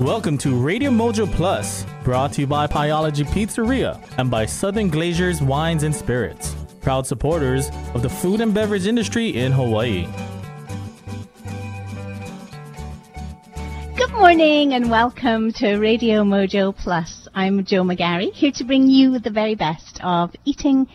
Welcome to Radio Mojo Plus, brought to you by Pieology Pizzeria and by Southern Glazers Wines and Spirits, proud supporters of the food and beverage industry in Hawaii. Good morning and welcome to Radio Mojo Plus. I'm Joe McGarry, here to bring you the very best of eating,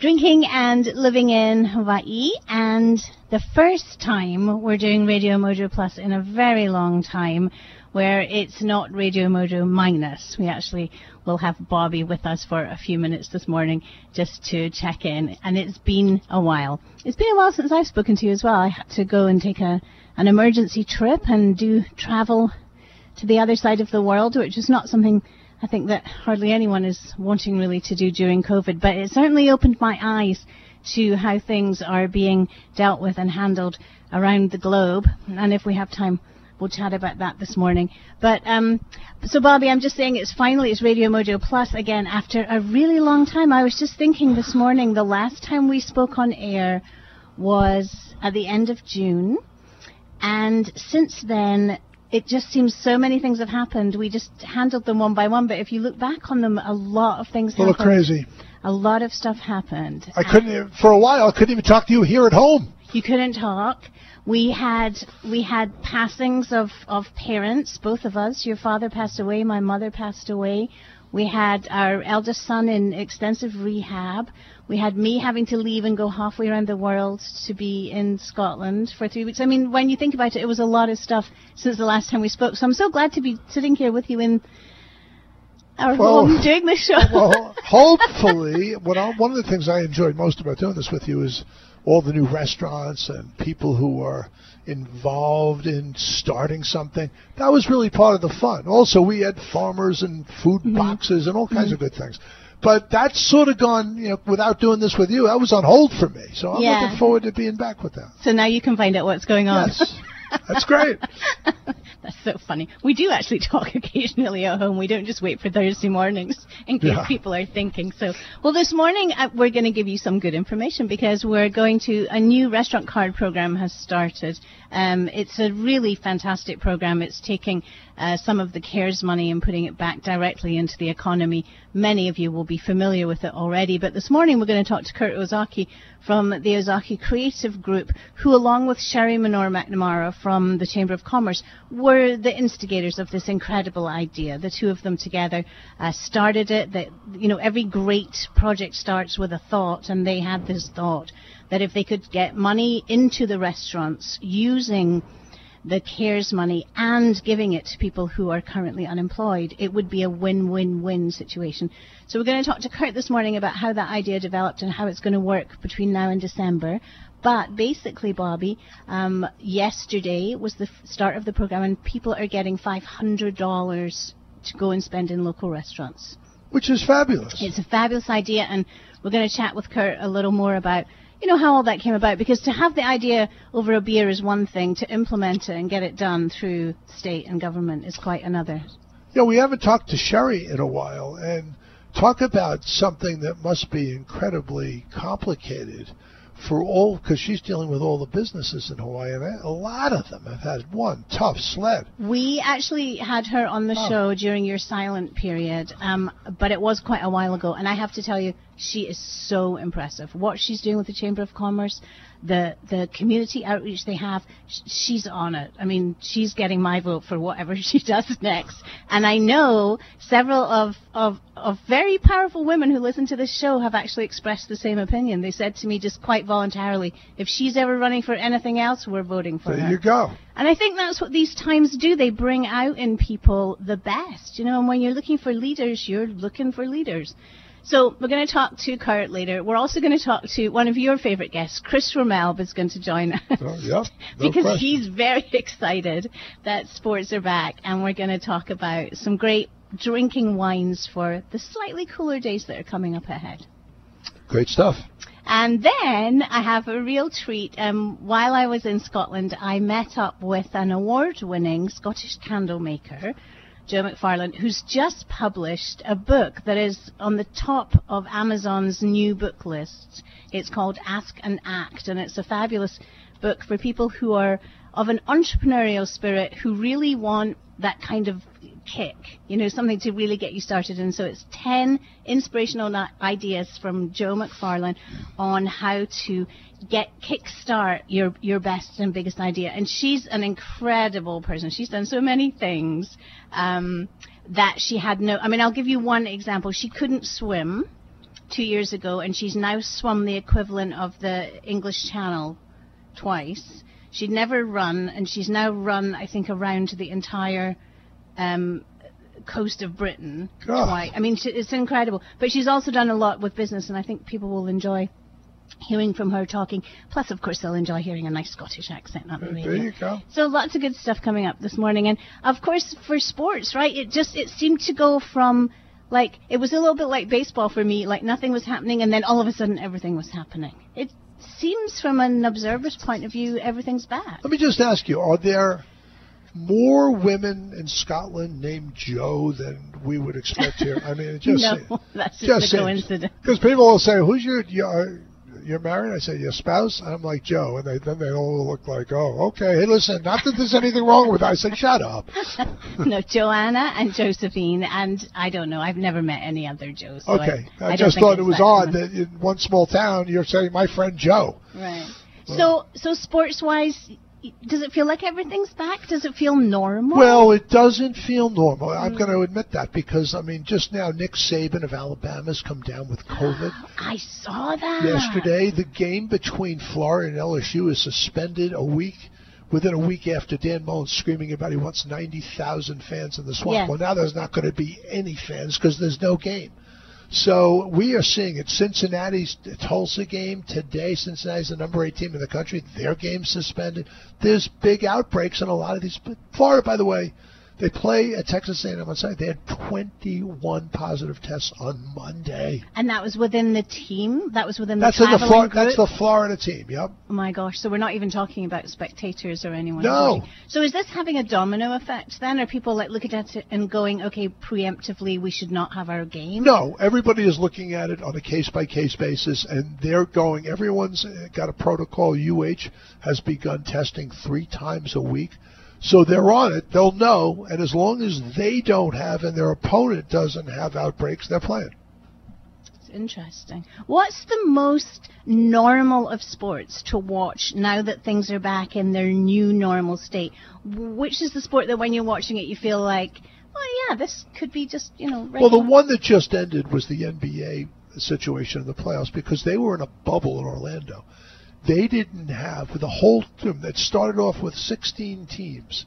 drinking, and living in Hawaii. And the first time we're doing Radio Mojo Plus in a very long time where it's not Radio Mojo minus. We actually will have Bobby with us for a few minutes this morning just to check in. And it's been a while. It's been a while since I've spoken to you as well. I had to go and take a, an emergency trip and do travel to the other side of the world, which is not something I think that hardly anyone is wanting really to do during COVID. But it certainly opened my eyes to how things are being dealt with and handled around the globe. And if we have time, we'll chat about that this morning. But um, so, Bobby, I'm just saying it's finally it's Radio Mojo Plus again after a really long time. I was just thinking this morning the last time we spoke on air was at the end of June, and since then. It just seems so many things have happened. We just handled them one by one, but if you look back on them, a lot of things A little happened. crazy. A lot of stuff happened. I couldn't for a while. I couldn't even talk to you here at home. You couldn't talk. We had we had passings of of parents, both of us. Your father passed away. My mother passed away. We had our eldest son in extensive rehab. We had me having to leave and go halfway around the world to be in Scotland for three weeks. I mean, when you think about it, it was a lot of stuff since the last time we spoke. So I'm so glad to be sitting here with you in our Well, home doing this show. Well, hopefully, what I, one of the things I enjoyed most about doing this with you is all the new restaurants and people who are involved in starting something. That was really part of the fun. Also, we had farmers and food Mm-hmm. boxes and all kinds of good things. But that's sort of gone, you know, without doing this with you, that was on hold for me. So I'm Yeah. looking forward to being back with that. so now you can find out what's going on. Yes. That's great. That's so funny. We do actually talk occasionally at home. We don't just wait for Thursday mornings in case Yeah. people are thinking. So, well, this morning uh, we're going to give you some good information because we're going to a new restaurant card program has started. Um, it's a really fantastic program. It's taking uh, some of the CARES money and putting it back directly into the economy. Many of you will be familiar with it already, but this morning we're going to talk to Kurt Osaki from the Osaki Creative Group, who, along with Sherry Menor McNamara from the Chamber of Commerce, were the instigators of this incredible idea. The two of them together uh, started it. That you know, every great project starts with a thought, and they had this thought that if they could get money into the restaurants using the CARES money and giving it to people who are currently unemployed, it would be a win-win-win situation. So we're going to talk to Kurt this morning about how that idea developed and how it's going to work between now and December. But basically, Bobby, um, yesterday was the start of the program, and people are getting $500 to go and spend in local restaurants. Which is fabulous. It's a fabulous idea, and we're going to chat with Kurt a little more about, you know, how all that came about. Because to have the idea over a beer is one thing, to implement it and get it done through state and government is quite another. Yeah, we haven't talked to Sherry in a while, and talk about something that must be incredibly complicated for all, because she's dealing with all the businesses in Hawaii, and a lot of them have had one tough sled. We actually had her on the Oh. show during your silent period, um, but it was quite a while ago. And I have to tell you, she is so impressive. What she's doing with the Chamber of Commerce, the the community outreach they have, sh- she's on it. I mean, she's getting my vote for whatever she does next. And I know several of of of very powerful women who listen to this show have actually expressed the same opinion. They said to me just quite voluntarily, if she's ever running for anything else, we're voting for There her. There you go. And I think that's what these times do. They bring out in people the best, you know. And when you're looking for leaders, you're looking for leaders. So we're going to talk to Kurt later. We're also going to talk to one of your favorite guests, Chris Rommel, is going to join us. Oh, yep, no because question. he's very excited that sports are back, and we're going to talk about some great drinking wines for the slightly cooler days that are coming up ahead. Great stuff. And then I have a real treat. Um, while I was in Scotland, I met up with an award-winning Scottish candle maker, Joe McFarlane, who's just published a book that is on the top of Amazon's new book list. It's called Ask and Act, and it's a fabulous book for people who are of an entrepreneurial spirit who really want that kind of kick, you know, something to really get you started. And so it's 10 inspirational ideas from Joe McFarland on how to get kickstart your your best and biggest idea. And she's an incredible person. She's done so many things um, that she had no. I mean, I'll give you one example. She couldn't swim two years ago, and she's now swum the equivalent of the English Channel twice. She'd never run, and she's now run, I think, around the entire um, coast of Britain God. twice. I mean, it's incredible. But she's also done a lot with business, and I think people will enjoy hearing from her talking. Plus, of course, they'll enjoy hearing a nice Scottish accent on the radio. There you go. So lots of good stuff coming up this morning, and of course for sports, right? It just it seemed to go from like it was a little bit like baseball for me, like nothing was happening, and then all of a sudden everything was happening. It seems from an observer's point of view, everything's back. Let me just ask you: Are there more women in Scotland named Joe than we would expect here? I mean, it just no, that's just, just a coincidence. Because people will say, "Who's your your you're married?" I say, "Your spouse." And I'm like Joe, and they then they all look like, "Oh, okay." Hey, listen, not that there's anything wrong with it. I said, "Shut up." no, Joanna and Josephine, and I don't know. I've never met any other Joes. So okay, I, I, I just thought it was odd that in one small town you're saying my friend Joe. Right. So, so sports-wise, does it feel like everything's back? Does it feel normal? Well, it doesn't feel normal. Mm. I'm going to admit that because I mean, just now Nick Saban of Alabama's come down with COVID. I saw that yesterday. The game between Florida and LSU is suspended a week. Within a week after Dan Mullen screaming about he wants 90,000 fans in the swamp. Yes. Well, now there's not going to be any fans because there's no game. So we are seeing it. Cincinnati's Tulsa game today. Cincinnati's the number eight team in the country. Their game suspended. There's big outbreaks in a lot of these. Florida, by the way, they play at Texas A&M on Sunday. They had 21 positive tests on Monday. And that was within the team. That was within That's the in the Flor- group. That's the Florida team. Yep. Oh my gosh! So we're not even talking about spectators or anyone. No. watching. So is this having a domino effect then? Are people like looking at it and going, okay, preemptively, we should not have our game? No, everybody is looking at it on a case by case basis, and they're going. Everyone's got a protocol. UH has begun testing three times a week. So they're on it. They'll know, and as long as they don't have and their opponent doesn't have outbreaks, they're playing. It's interesting. What's the most normal of sports to watch now that things are back in their new normal state? Which is the sport that when you're watching it, you feel like, well, yeah, this could be just, you know, Well, the regular." one that just ended was the NBA situation in the playoffs because they were in a bubble in Orlando. They didn't have the whole team that started off with 16 teams.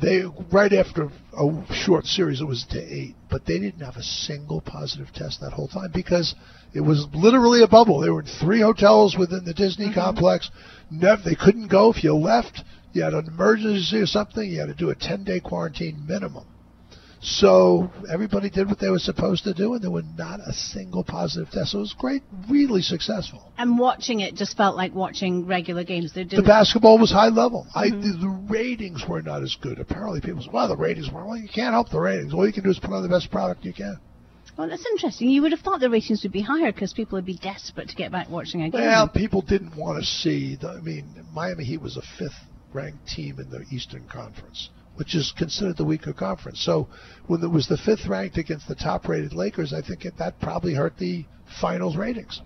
They right after a short series it was to eight, but they didn't have a single positive test that whole time because it was literally a bubble. They were in three hotels within the Disney mm-hmm. complex. Never, they couldn't go if you left. You had an emergency or something. You had to do a 10-day quarantine minimum. So everybody did what they were supposed to do, and there were not a single positive test. So it was great, really successful. and watching it just felt like watching regular games. The basketball was high level. I mm-hmm. the, the ratings were not as good. Apparently, people said, "Well, the ratings were." Well, you can't help the ratings. All you can do is put on the best product you can. Well, that's interesting. You would have thought the ratings would be higher because people would be desperate to get back watching a game. Well, people didn't want to see. The, I mean, Miami Heat was a fifth-ranked team in the Eastern Conference, which is considered the weaker conference. So when it was the fifth-ranked against the top-rated Lakers, I think it, that probably hurt the finals ratings.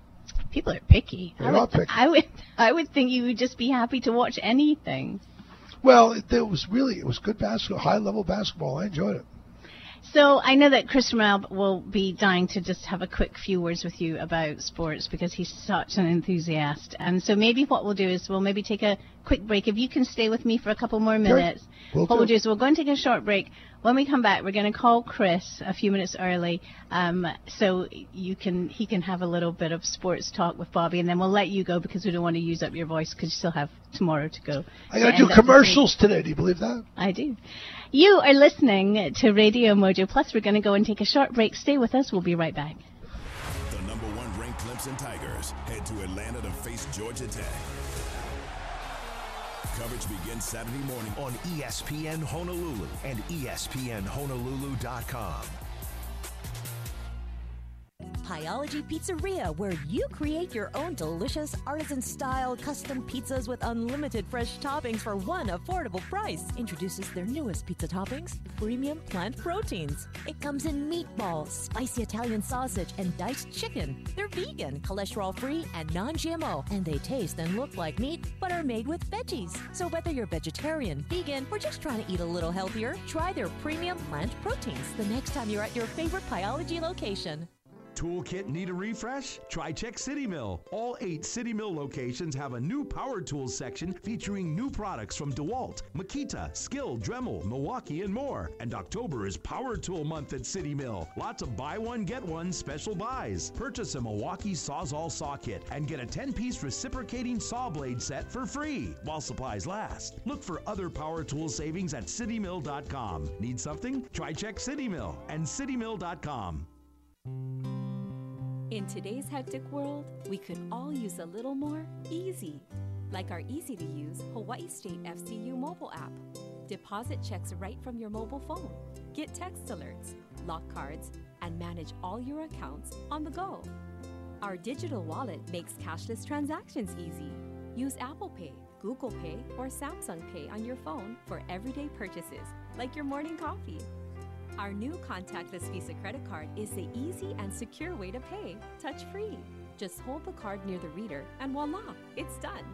people are picky. They I would, picky. I would, I would think you would just be happy to watch anything. Well, it, it was really it was good basketball, high-level basketball. I enjoyed it. So I know that Chris Rommel will be dying to just have a quick few words with you about sports because he's such an enthusiast. And so maybe what we'll do is we'll maybe take a quick break. If you can stay with me for a couple more minutes, Will what do. we'll do is we'll go and take a short break. When we come back, we're going to call Chris a few minutes early, um, so you can he can have a little bit of sports talk with Bobby, and then we'll let you go because we don't want to use up your voice because you still have tomorrow to go. I to got to do end up this week. commercials today. Do you believe that? I do. You are listening to Radio Mojo Plus. We're going to go and take a short break. Stay with us. We'll be right back. The number one ranked Clemson Tigers head to Atlanta to face Georgia Tech. Coverage begins Saturday morning on ESPN Honolulu and ESPNHonolulu.com. Pieology Pizzeria, where you create your own delicious artisan style custom pizzas with unlimited fresh toppings for one affordable price. Introduces their newest pizza toppings, premium plant proteins. It comes in meatballs, spicy Italian sausage, and diced chicken. They're vegan, cholesterol free, and non GMO, and they taste and look like meat but are made with veggies. So whether you're vegetarian, vegan, or just trying to eat a little healthier, try their premium plant proteins the next time you're at your favorite Pieology location. Toolkit need a refresh? Try check City Mill. All eight City Mill locations have a new power tools section featuring new products from DeWalt, Makita, Skil, Dremel, Milwaukee, and more. And October is Power Tool Month at City Mill. Lots of buy one, get one special buys. Purchase a Milwaukee Sawzall saw kit and get a 10 piece reciprocating saw blade set for free while supplies last. Look for other power tool savings at citymill.com. Need something? Try check City Mill and citymill.com. In today's hectic world, we could all use a little more easy, like our easy to use Hawaii State FCU mobile app. Deposit checks right from your mobile phone, get text alerts, lock cards, and manage all your accounts on the go. Our digital wallet makes cashless transactions easy. Use Apple Pay, Google Pay, or Samsung Pay on your phone for everyday purchases, like your morning coffee. Our new contactless Visa credit card is the easy and secure way to pay, touch free. Just hold the card near the reader and voila, it's done.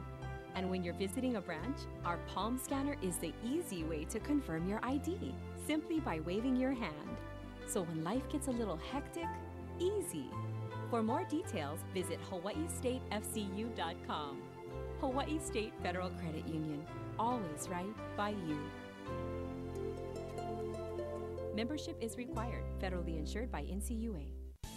And when you're visiting a branch, our palm scanner is the easy way to confirm your ID, simply by waving your hand. So when life gets a little hectic, easy. For more details, visit hawaiistatefcu.com. Hawaii State Federal Credit Union, always right by you. Membership is required, federally insured by NCUA.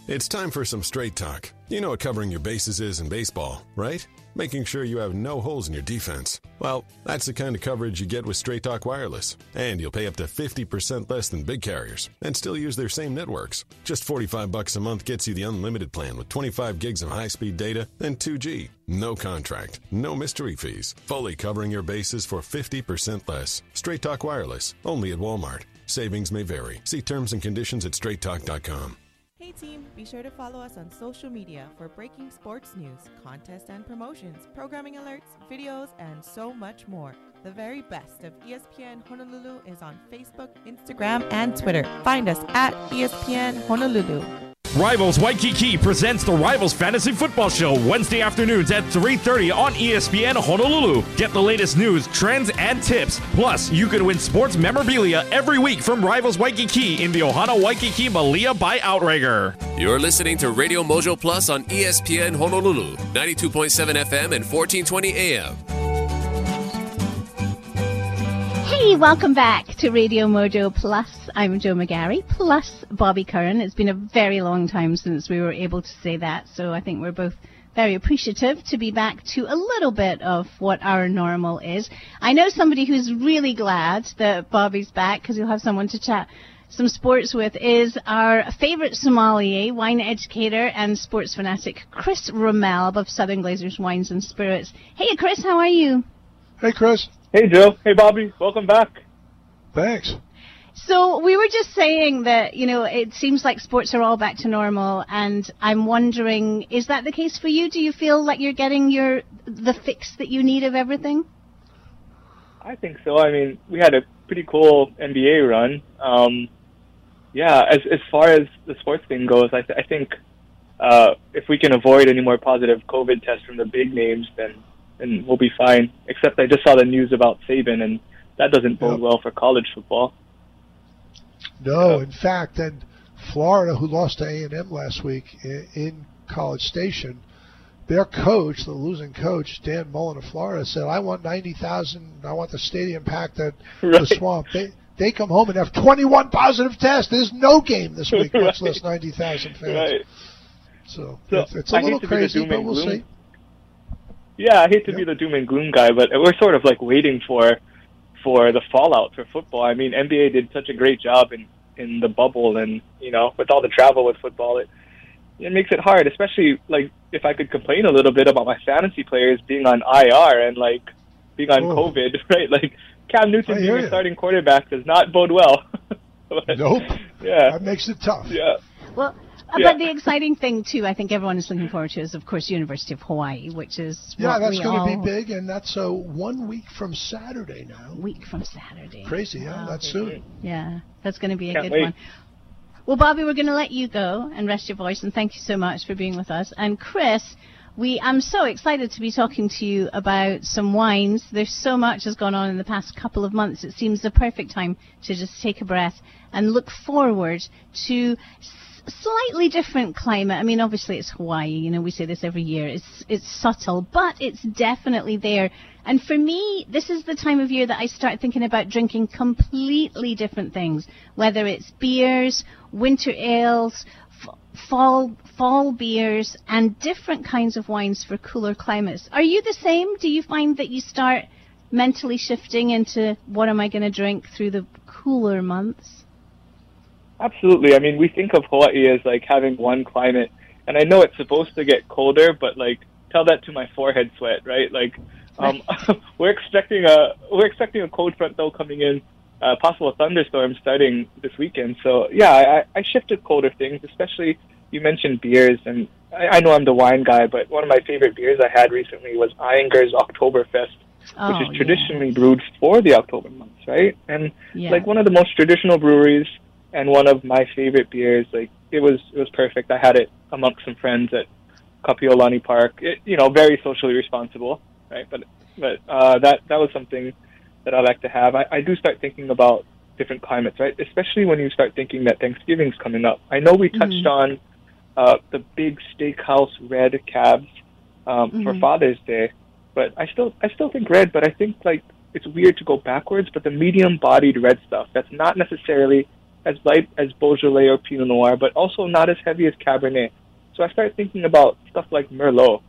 It's time for some straight talk. You know what covering your bases is in baseball, right? Making sure you have no holes in your defense. Well, that's the kind of coverage you get with Straight Talk Wireless. And you'll pay up to 50% less than big carriers and still use their same networks. Just 45 bucks a month gets you the unlimited plan with 25 gigs of high-speed data and 2G. No contract, no mystery fees. Fully covering your bases for 50% less. Straight Talk Wireless, only at Walmart. Savings may vary. See terms and conditions at straighttalk.com. Hey team, be sure to follow us on social media for breaking sports news, contests and promotions, programming alerts, videos, and so much more. The very best of ESPN Honolulu is on Facebook, Instagram, and Twitter. Find us at ESPN Honolulu. Rivals Waikiki presents the Rivals Fantasy Football Show Wednesday afternoons at 3:30 on ESPN Honolulu. Get the latest news, trends, and tips. Plus, you can win sports memorabilia every week from Rivals Waikiki in the Ohana Waikiki Malia by Outrigger. You're listening to Radio Mojo Plus on ESPN Honolulu, 92.7 FM and 1420 AM. Hey, welcome back to Radio Mojo Plus. I'm Joe McGarry, plus Bobby Curran. It's been a very long time since we were able to say that, so I think we're both very appreciative to be back to a little bit of what our normal is. I know somebody who's really glad that Bobby's back because he'll have someone to chat some sports with is our favorite sommelier, wine educator, and sports fanatic, Chris Rommel of Southern Glazers Wines and Spirits. Hey, Chris, how are you? Hey, Chris. Hey, Joe. Hey, Bobby. Welcome back. Thanks. So we were just saying that, you know, it seems like sports are all back to normal and I'm wondering, is that the case for you? Do you feel like you're getting your, the fix that you need of everything? I think so. I mean, we had a pretty cool NBA run. Um, yeah, as, as far as the sports thing goes, I, th- I think, uh, if we can avoid any more positive COVID tests from the big names, then, then we'll be fine. Except I just saw the news about Saban and that doesn't bode yep. well for college football. No, in fact, and Florida, who lost to A and M last week in, College Station, their coach, the losing coach, Dan Mullen of Florida, said, "I want ninety thousand. I want the stadium packed at right. the Swamp." They they come home and have twenty one positive tests. There's no game this week, right. much less ninety thousand fans. Right. So, so it's, it's, a little crazy, but we'll see. Yeah, I hate to be the doom and gloom guy, but we're sort of like waiting for for the fallout for football. I mean, NBA did such a great job in in the bubble, and you know, with all the travel with football, it it makes it hard. Especially like if I could complain a little bit about my fantasy players being on IR and like being on oh. COVID, right? Like Cam Newton being a starting quarterback does not bode well. but, nope. Yeah, that makes it tough. Yeah. Well, Yeah. But the exciting thing too, I think everyone is looking forward to, is of course University of Hawaii, which is Yeah, what that's going to be big, and that's uh, one week from Saturday now. Week from Saturday. Crazy, yeah, that's soon. Yeah, that's going to be a Can't good wait. one. Well, Bobby, we're going to let you go and rest your voice, and thank you so much for being with us. And Chris, we I'm so excited to be talking to you about some wines. There's so much has gone on in the past couple of months. It seems the perfect time to just take a breath and look forward to s- slightly different climate. I mean, obviously it's Hawaii. You know, we say this every year. It's it's subtle, but it's definitely there. And for me, this is the time of year that I start thinking about drinking completely different things, whether it's beers, winter ales, fall fall beers, and different kinds of wines for cooler climates. Are you the same? Do you find that you start mentally shifting into what am I going to drink through the cooler months? Absolutely. I mean, we think of Hawaii as like having one climate, and I know it's supposed to get colder, but like tell that to my forehead sweat, right? Like, um, we're expecting a we're expecting a cold front though coming in, uh, possible thunderstorms starting this weekend. So yeah, I, I shifted colder things, especially you mentioned beers, and I, I know I'm the wine guy, but one of my favorite beers I had recently was Ayinger's Oktoberfest, Oh, which is traditionally brewed for the October months, right? And Yeah. like one of the most traditional breweries and one of my favorite beers. Like it was it was perfect. I had it amongst some friends at Kapiolani Park. It, you know, very socially responsible, right? But but uh, that that was something that I like to have. I, I do start thinking about different climates, right? Especially when you start thinking that Thanksgiving's coming up. I know we touched Mhm. on uh, the big steakhouse red cabs um, for Mhm. Father's Day, but I still I still think red. But I think like it's weird to go backwards. But the medium-bodied red stuff that's not necessarily as light as Beaujolais or Pinot Noir, but also not as heavy as Cabernet. So I started thinking about stuff like Merlot.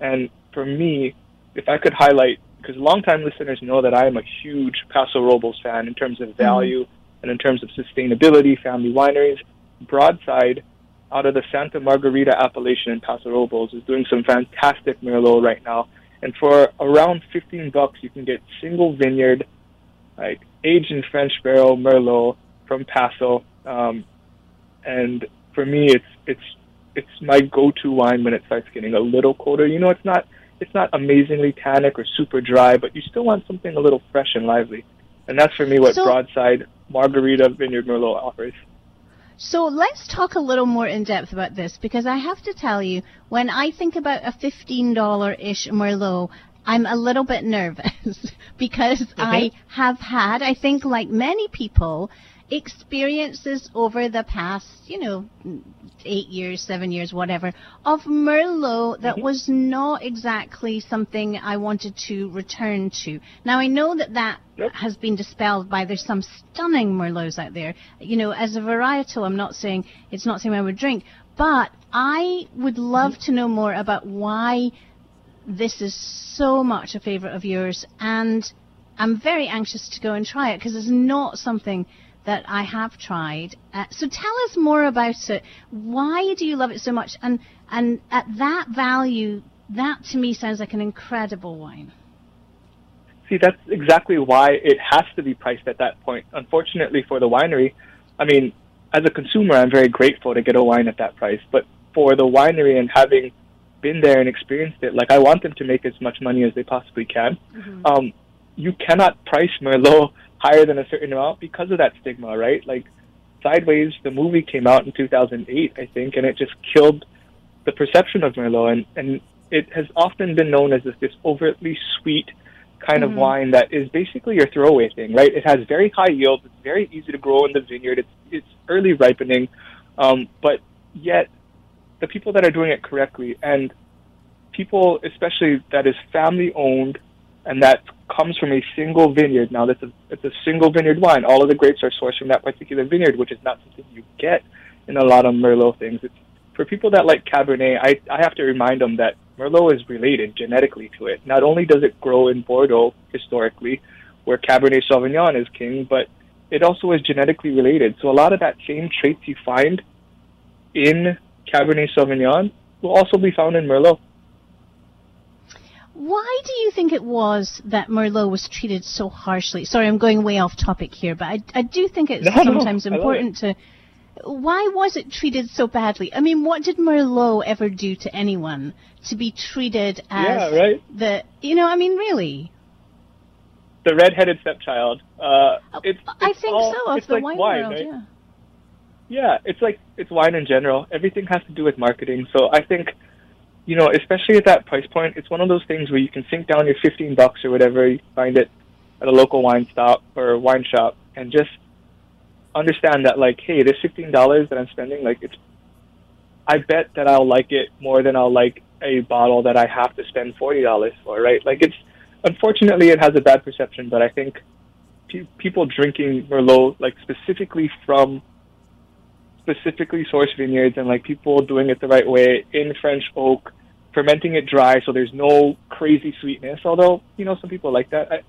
And for me, if I could highlight, because longtime listeners know that I am a huge Paso Robles fan in terms of mm-hmm. value and in terms of sustainability, family wineries. Broadside, out of the Santa Margarita appellation in Paso Robles, is doing some fantastic Merlot right now. And for around 15 bucks, you can get single vineyard, like aged in French barrel Merlot from Paso. Um, and for me, it's it's it's my go-to wine when it starts getting a little colder. You know, it's not it's not amazingly tannic or super dry, but you still want something a little fresh and lively. And that's for me what So- Broadside Margarita Vineyard Merlot offers. So let's talk a little more in depth about this because I have to tell you, when I think about a $15 ish Merlot, I'm a little bit nervous because I have had, I think, like many people, experiences over the past, you know, eight years, seven years, whatever, of Merlot that mm-hmm. was not exactly something I wanted to return to. Now I know that that has been dispelled by there's some stunning Merlots out there. You know, as a varietal, I'm not saying it's not something I would drink, but I would mm-hmm. love to know more about why this is so much a favorite of yours and I'm very anxious to go and try it because it's not something that I have tried. Uh, so tell us more about it. Why do you love it so much? And and at that value, that to me sounds like an incredible wine. See, that's exactly why it has to be priced at that point. Unfortunately for the winery, I mean, as a consumer, I'm very grateful to get a wine at that price. But for the winery and having been there and experienced it, like I want them to make as much money as they possibly can. Um, you cannot price Merlot higher than a certain amount because of that stigma, right? Like Sideways, the movie came out in 2008, I think, and it just killed the perception of Merlot, and, and it has often been known as this, this overtly sweet kind of Mhm. wine that is basically your throwaway thing, right? It has very high yields. It's very easy to grow in the vineyard. It's it's early ripening, um, but yet the people that are doing it correctly and people, especially that is family owned and that comes from a single vineyard. Now, that's a it's a single vineyard wine. All of the grapes are sourced from that particular vineyard, which is not something you get in a lot of Merlot things. It's for people that like Cabernet. I I have to remind them that Merlot is related genetically to it. Not only does it grow in Bordeaux historically, where Cabernet Sauvignon is king, but it also is genetically related. So a lot of that same traits you find in Cabernet Sauvignon will also be found in Merlot. Why do you think it was that Merlot was treated so harshly? Sorry, I'm going way off topic here, but I, I do think it's No, no, sometimes love important to why was it treated so badly? I mean, what did Merlot ever do to anyone to be treated as Yeah, right. the, you know, I mean, really? The redheaded stepchild. Uh, it's, I think all- so, of it's the like wine wine, world, right? yeah. Yeah, it's like it's wine in general. Everything has to do with marketing. So I think, you know, especially at that price point, it's one of those things where you can sink down your fifteen bucks or whatever you find it at a local wine stop or wine shop, and just understand that like, hey, this fifteen dollars that I'm spending, like it's, I bet that I'll like it more than I'll like a bottle that I have to spend forty dollars for, right? Like it's, unfortunately, it has a bad perception, but I think pe- people drinking Merlot, like specifically from specifically sourced vineyards and like people doing it the right way in French oak, fermenting it dry so there's no crazy sweetness. Although you know some people like that. I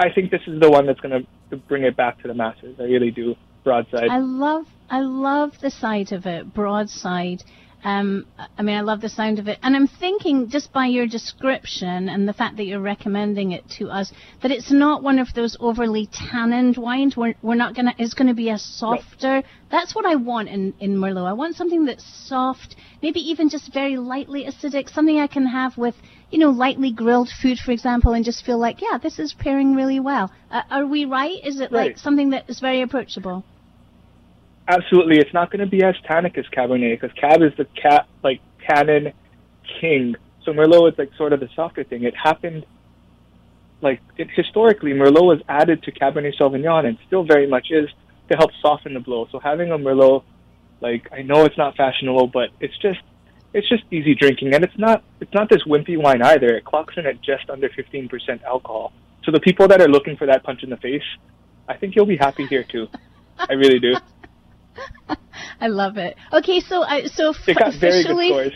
I think this is the one that's going to bring it back to the masses. I really do. Broadside. I love I love the sight of it, broadside. Um, I mean, I love the sound of it, and I'm thinking just by your description and the fact that you're recommending it to us that it's not one of those overly tannined wines. We're we're not gonna. It's going to be a softer. That's what I want in in Merlot. I want something that's soft, maybe even just very lightly acidic. Something I can have with you know lightly grilled food, for example, and just feel like yeah, this is pairing really well. Uh, are we right? Is it like something that is very approachable? Absolutely, it's not going to be as tannic as Cabernet because Cab is the cat like tannin king. So Merlot is like sort of the softer thing. It happened like it, historically, Merlot was added to Cabernet Sauvignon and still very much is to help soften the blow. So having a Merlot, like I know it's not fashionable, but it's just it's just easy drinking, and it's not it's not this wimpy wine either. It clocks in at just under fifteen percent alcohol. So the people that are looking for that punch in the face, I think you'll be happy here too. I really do. I love it. Okay, so I so very officially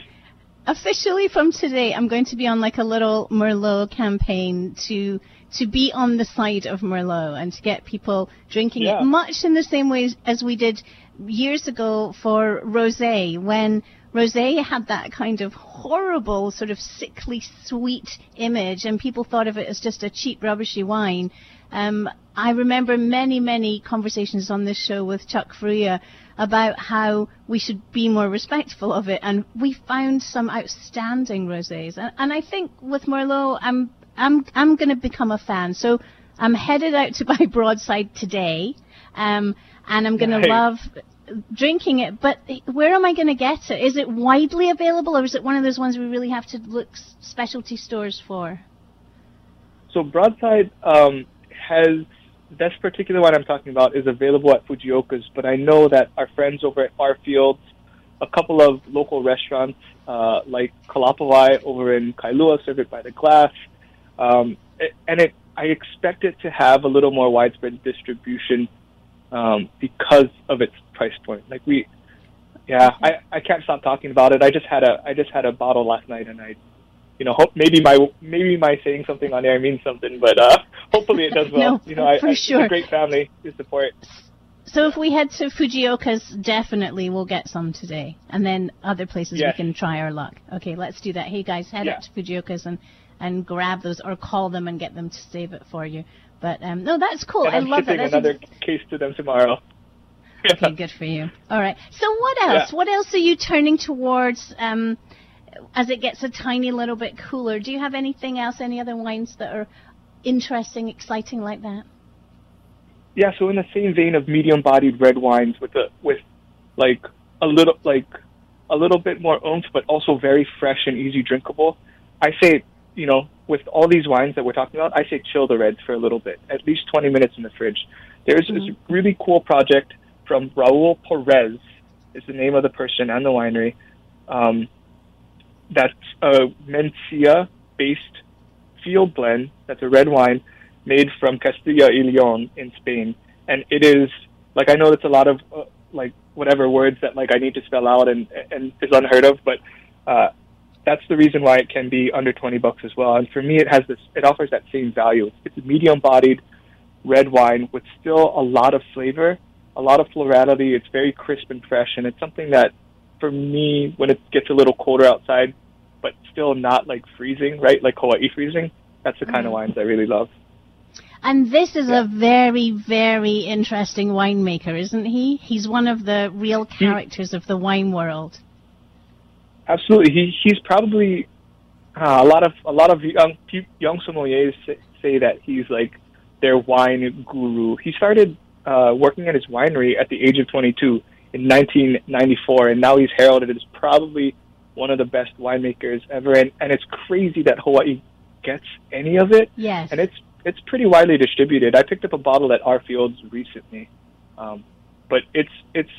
officially from today, I'm going to be on like a little Merlot campaign to to be on the side of Merlot and to get people drinking Yeah. it, much in the same way as we did years ago for rosé when rosé had that kind of horrible sort of sickly sweet image and people thought of it as just a cheap rubbishy wine um, I remember many, many conversations on this show with Chuck Furuya about how we should be more respectful of it, and we found some outstanding rosés. And, and I think with Merlot, I'm I'm I'm going to become a fan. So I'm headed out to buy Broadside today, um, and I'm going to love drinking it. But where am I going to get it? Is it widely available, or is it one of those ones we really have to look specialty stores for? So Broadside um, has this particular one I'm talking about is available at Fujioka's, but I know that our friends over at Farfields, a couple of local restaurants uh, like Kalapawai over in Kailua serve it by the glass, um, and it I expect it to have a little more widespread distribution um, because of its price point. Like we, yeah, I, I can't stop talking about it. I just had a I just had a bottle last night, and I you know, hope maybe my maybe my saying something on air means something, but uh, hopefully it does well. No, you know, I, for I, sure. it's a great family to support. So if we head to Fujioka's, definitely we'll get some today, and then other places Yes. we can try our luck. Okay, let's do that. Hey guys, head Yeah. up to Fujioka's and and grab those, or call them and get them to save it for you. But um, no, that's cool. and I I'm love that. shipping That's another case to them tomorrow. okay, good for you. All right. So what else? Yeah. What else are you turning towards? Um, as it gets a tiny little bit cooler, do you have anything else? Any other wines that are interesting, exciting like that? Yeah, so in the same vein of medium-bodied red wines with a with like a little like a little bit more oomph, but also very fresh and easy drinkable. I say, you know, with all these wines that we're talking about, I say chill the reds for a little bit, at least 20 minutes in the fridge. There's this really cool project from Raul Perez, is the name of the person and the winery. Um, that's a Mencia-based field blend. That's a red wine made from Castilla y Leon in Spain, and it is like I know that's a lot of uh, like whatever words that like I need to spell out and and is unheard of, but uh, that's the reason why it can be under twenty bucks as well. And for me, it has this. It offers that same value. It's a medium-bodied red wine with still a lot of flavor, a lot of florality. It's very crisp and fresh, and it's something that for me, when it gets a little colder outside, but still not like freezing, right? Like Hawaii freezing. That's the kind of Mhm. wines I really love. And this is a very, very interesting winemaker, isn't he? He's one of the real characters of the wine world. Absolutely, he he's probably uh, a lot of a lot of young young sommeliers say, say that he's like their wine guru. He started uh, working at his winery at the age of 22 in 1994, and now he's heralded as probably one of the best winemakers ever. And, and it's crazy that Hawaii gets any of it. Yes. And it's it's pretty widely distributed. I picked up a bottle at our fields recently, um, but it's it's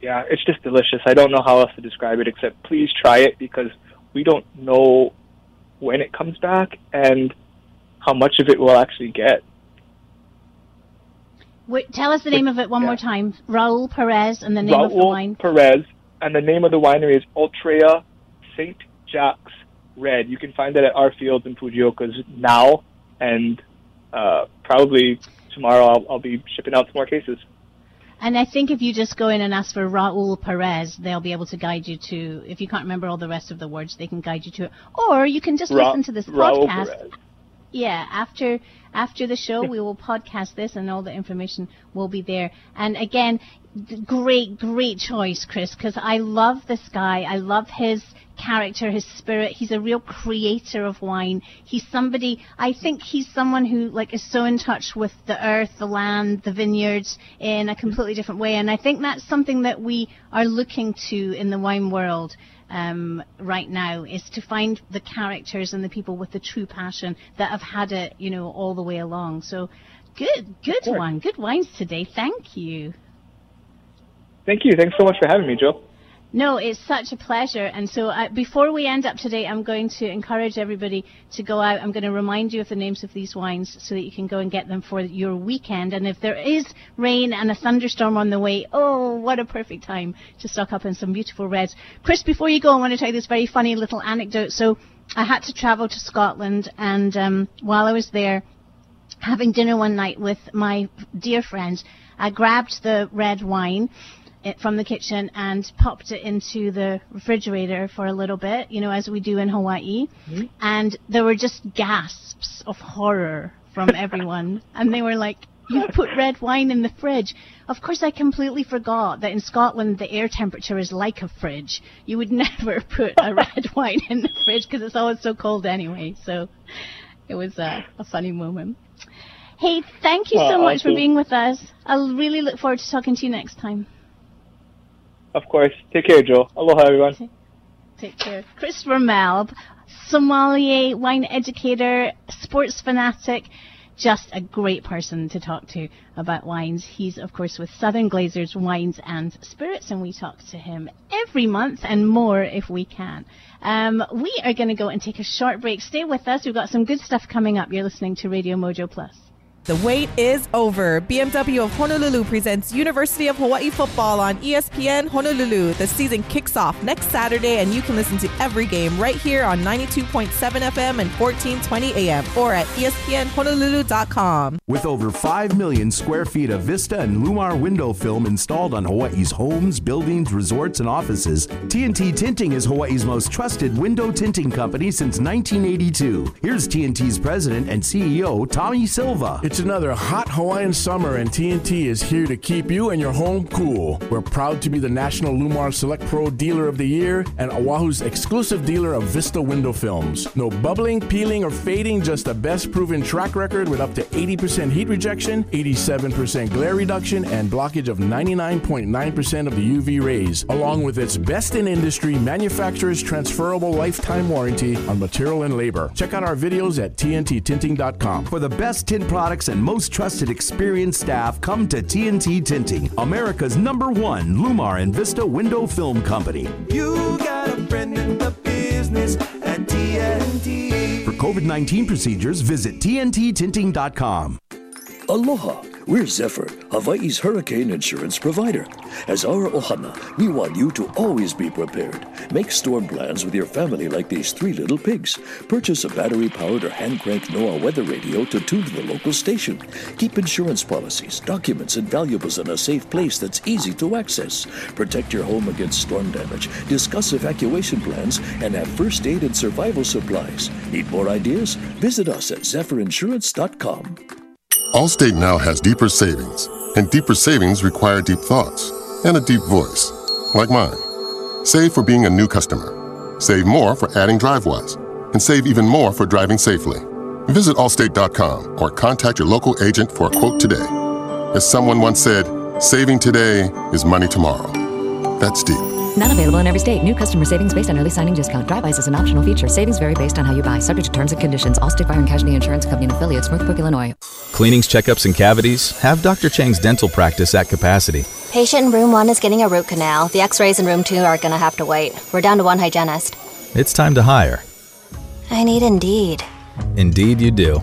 yeah, it's just delicious. I don't know how else to describe it except please try it because we don't know when it comes back and how much of it we'll actually get. Wait, tell us the name of it one more time. Raul Perez and the name Raul of the wine. Raul Perez, and the name of the winery is Ultreia St. Jacques Red. You can find it at our fields in Fujioka's now, and uh, probably tomorrow I'll, I'll be shipping out some more cases. And I think if you just go in and ask for Raul Perez, they'll be able to guide you to. If you can't remember all the rest of the words, they can guide you to it. Or you can just Ra- listen to this Raul podcast. Perez. Yeah, after after the show, we will podcast this, and all the information will be there. And again, great, great choice, Chris, because I love this guy. I love his character, his spirit. He's a real creator of wine. He's somebody. I think he's someone who like is so in touch with the earth, the land, the vineyards in a mm-hmm. completely different way. And I think that's something that we are looking to in the wine world um, right now is to find the characters and the people with the true passion that have had it, you know, all the way along. So good, good one, good wines today. Thank you. Thank you. Thanks so much for having me, Joe. No, it's such a pleasure. And so uh, before we end up today, I'm going to encourage everybody to go out. I'm going to remind you of the names of these wines so that you can go and get them for your weekend. And if there is rain and a thunderstorm on the way, oh, what a perfect time to stock up on some beautiful reds. Chris, before you go, I want to tell you this very funny little anecdote. So I had to travel to Scotland, and um, while I was there, having dinner one night with my dear friends, I grabbed the red wine it from the kitchen and popped it into the refrigerator for a little bit, you know, as we do in Hawaii. Mm-hmm. And there were just gasps of horror from everyone. and they were like, you put red wine in the fridge. Of course, I completely forgot that in Scotland the air temperature is like a fridge. You would never put a red wine in the fridge because it's always so cold anyway. So it was a, a funny moment. Hey, thank you so Well, much for being with us. I'll really look forward to talking to you next time. Of course. Take care, Joe. Aloha, everyone. Take care. Christopher Melb, sommelier, wine educator, sports fanatic, just a great person to talk to about wines. He's, of course, with Southern Glazers Wines and Spirits, and we talk to him every month and more if we can. Um, we are going to go and take a short break. Stay with us. We've got some good stuff coming up. You're listening to Radio Mojo Plus. The wait is over. BMW of Honolulu presents University of Hawaii football on ESPN Honolulu. The season kicks off next Saturday, and you can listen to every game right here on 92.7 FM and 1420 AM or at ESPNHonolulu.com. With over 5 million square feet of Vista and LLumar window film installed on Hawaii's homes, buildings, resorts, and offices, TNT Tinting is Hawaii's most trusted window tinting company since 1982. Here's TNT's president and CEO, Tommy Silva. It's another hot Hawaiian summer, and TNT is here to keep you and your home cool. We're proud to be the National LLumar Select Pro Dealer of the Year and Oahu's exclusive dealer of Vista window films. No bubbling, peeling, or fading, just the best proven track record with up to 80% heat rejection, 87% glare reduction, and blockage of 99.9% of the UV rays, along with its best in industry manufacturer's transferable lifetime warranty on material and labor. Check out our videos at TNTTinting.com. For the best tint products and most trusted experienced staff, come to TNT Tinting, America's number one LLumar and Vista window film company. You got a friend in the business at TNT. For COVID 19 procedures, visit TNTTinting.com. Aloha. We're Zephyr, Hawaii's hurricane insurance provider. As our ohana, we want you to always be prepared. Make storm plans with your family like these three little pigs. Purchase a battery powered or hand cranked NOAA weather radio to tune to the local station. Keep insurance policies, documents, and valuables in a safe place that's easy to access. Protect your home against storm damage. Discuss evacuation plans and have first aid and survival supplies. Need more ideas? Visit us at zephyrinsurance.com. Allstate now has deeper savings, and deeper savings require deep thoughts and a deep voice, like mine. Save for being a new customer. Save more for adding DriveWise, and save even more for driving safely. Visit allstate.com or contact your local agent for a quote today. As someone once said, saving today is money tomorrow. That's deep. Not available in every state. New customer savings based on early signing discount. DriveWise is an optional feature. Savings vary based on how you buy. Subject to terms and conditions. Allstate Fire and Casualty Insurance Company and affiliates. Northbrook, Illinois. Cleanings, checkups, and cavities? Have Dr. Chang's dental practice at capacity. Patient in room one is getting a root canal. The x rays in room two are going to have to wait. We're down to one hygienist. It's time to hire. I need Indeed. Indeed, you do.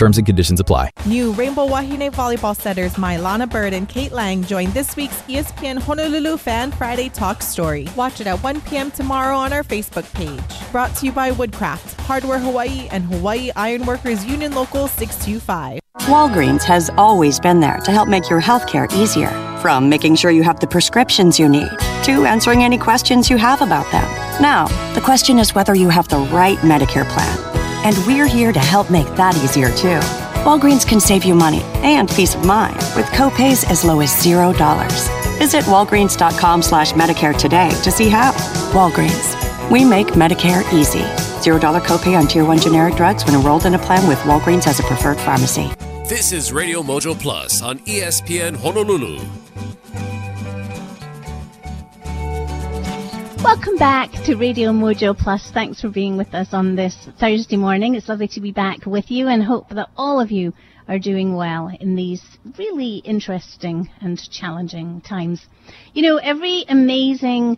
Terms and conditions apply. New Rainbow Wahine volleyball setters Mylana Byrd and Kate Lang join this week's ESPN Honolulu Fan Friday Talk Story. Watch it at 1 p.m. tomorrow on our Facebook page. Brought to you by Woodcraft, Hardware Hawaii, and Hawaii Ironworkers Union Local 625. Walgreens has always been there to help make your healthcare easier. From making sure you have the prescriptions you need to answering any questions you have about them. Now, the question is whether you have the right Medicare plan. And we're here to help make that easier too. Walgreens can save you money and peace of mind with copays as low as $0. Visit walgreens.com slash Medicare today to see how. Walgreens. We make Medicare easy. $0 copay on Tier 1 generic drugs when enrolled in a plan with Walgreens as a preferred pharmacy. This is Radio Mojo Plus on ESPN Honolulu. Welcome back to Radio Mojo Plus. Thanks for being with us on this Thursday morning. It's lovely to be back with you and hope that all of you are doing well in these really interesting and challenging times. You know, every amazing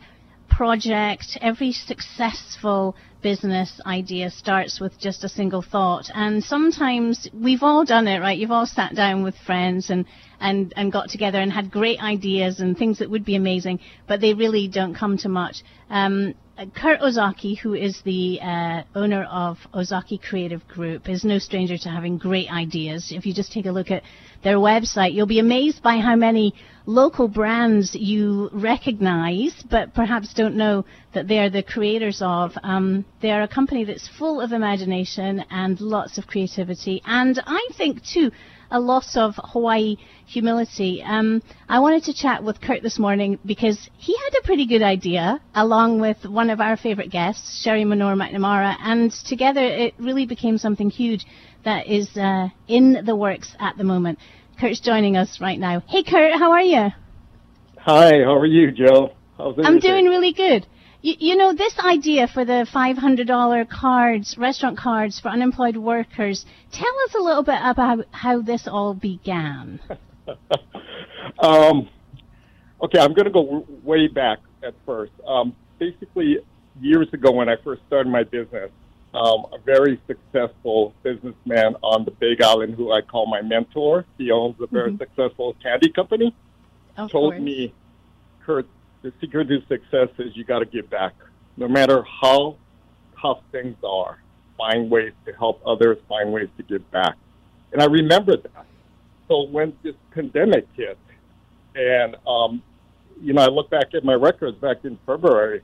project, every successful business idea starts with just a single thought. And sometimes we've all done it, right? You've all sat down with friends and, and, and got together and had great ideas and things that would be amazing, but they really don't come to much. Um, Kurt Osaki, who is the uh, owner of Osaki Creative Group, is no stranger to having great ideas. If you just take a look at their website, you'll be amazed by how many local brands you recognize, but perhaps don't know that they are the creators of. Um, they are a company that's full of imagination and lots of creativity, and I think too a loss of Hawaii humility. Um, I wanted to chat with Kurt this morning because he had a pretty good idea, along with one of our favourite guests, Sherry Menor McNamara, and together it really became something huge that is uh, in the works at the moment. Kurt's joining us right now. Hey, Kurt, how are you? Hi, how are you, Joe? I'm doing really good. You, you know, this idea for the $500 cards, restaurant cards for unemployed workers, tell us a little bit about how this all began. um, okay, I'm going to go w- way back at first. Um, basically, years ago when I first started my business, um, a very successful businessman on the Big Island, who I call my mentor, he owns a very Mhm. successful candy company, Of told course. me, Kurt, the secret to success is you got to give back. No matter how tough things are, find ways to help others, find ways to give back. And I remember that. So when this pandemic hit, and um, you know, I look back at my records back in February.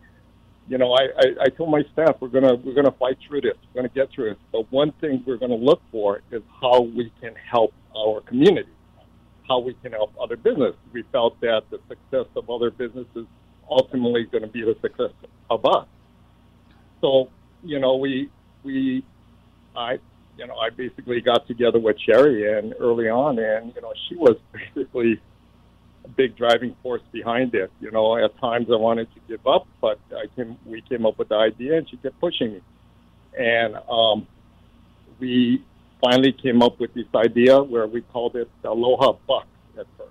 You know, I, I, I told my staff we're gonna we're gonna fight through this. We're gonna get through it. But one thing we're gonna look for is how we can help our community, how we can help other business. We felt that the success of other businesses ultimately going to be the success of us. So, you know, we we I you know I basically got together with Sherry and early on, and you know she was basically a big driving force behind it. You know, at times I wanted to give up, but I came we came up with the idea, and she kept pushing me, and um, we finally came up with this idea where we called it the Aloha Bucks. at first.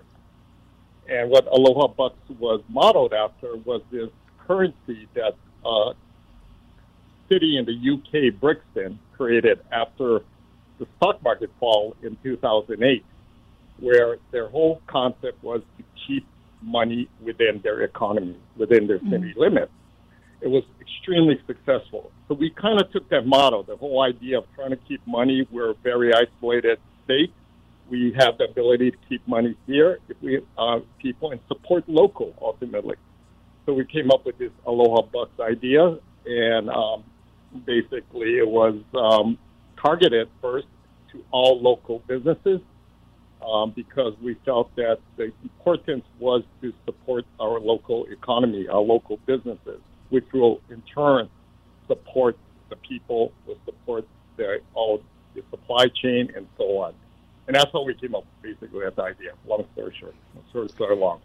And what Aloha Bucks was modeled after was this currency that a city in the UK, Brixton, created after the stock market fall in 2008, where their whole concept was to keep money within their economy, within their city mm. limits. It was extremely successful. So we kind of took that model, the whole idea of trying to keep money. We're a very isolated state. We have the ability to keep money here if we uh, people and support local ultimately. So we came up with this Aloha Bucks idea, and um, basically it was um, targeted first to all local businesses um, because we felt that the importance was to support our local economy, our local businesses, which will in turn support the people, will support the, all the supply chain, and so on. And that's how we came up basically with the idea. Long story short, short story long.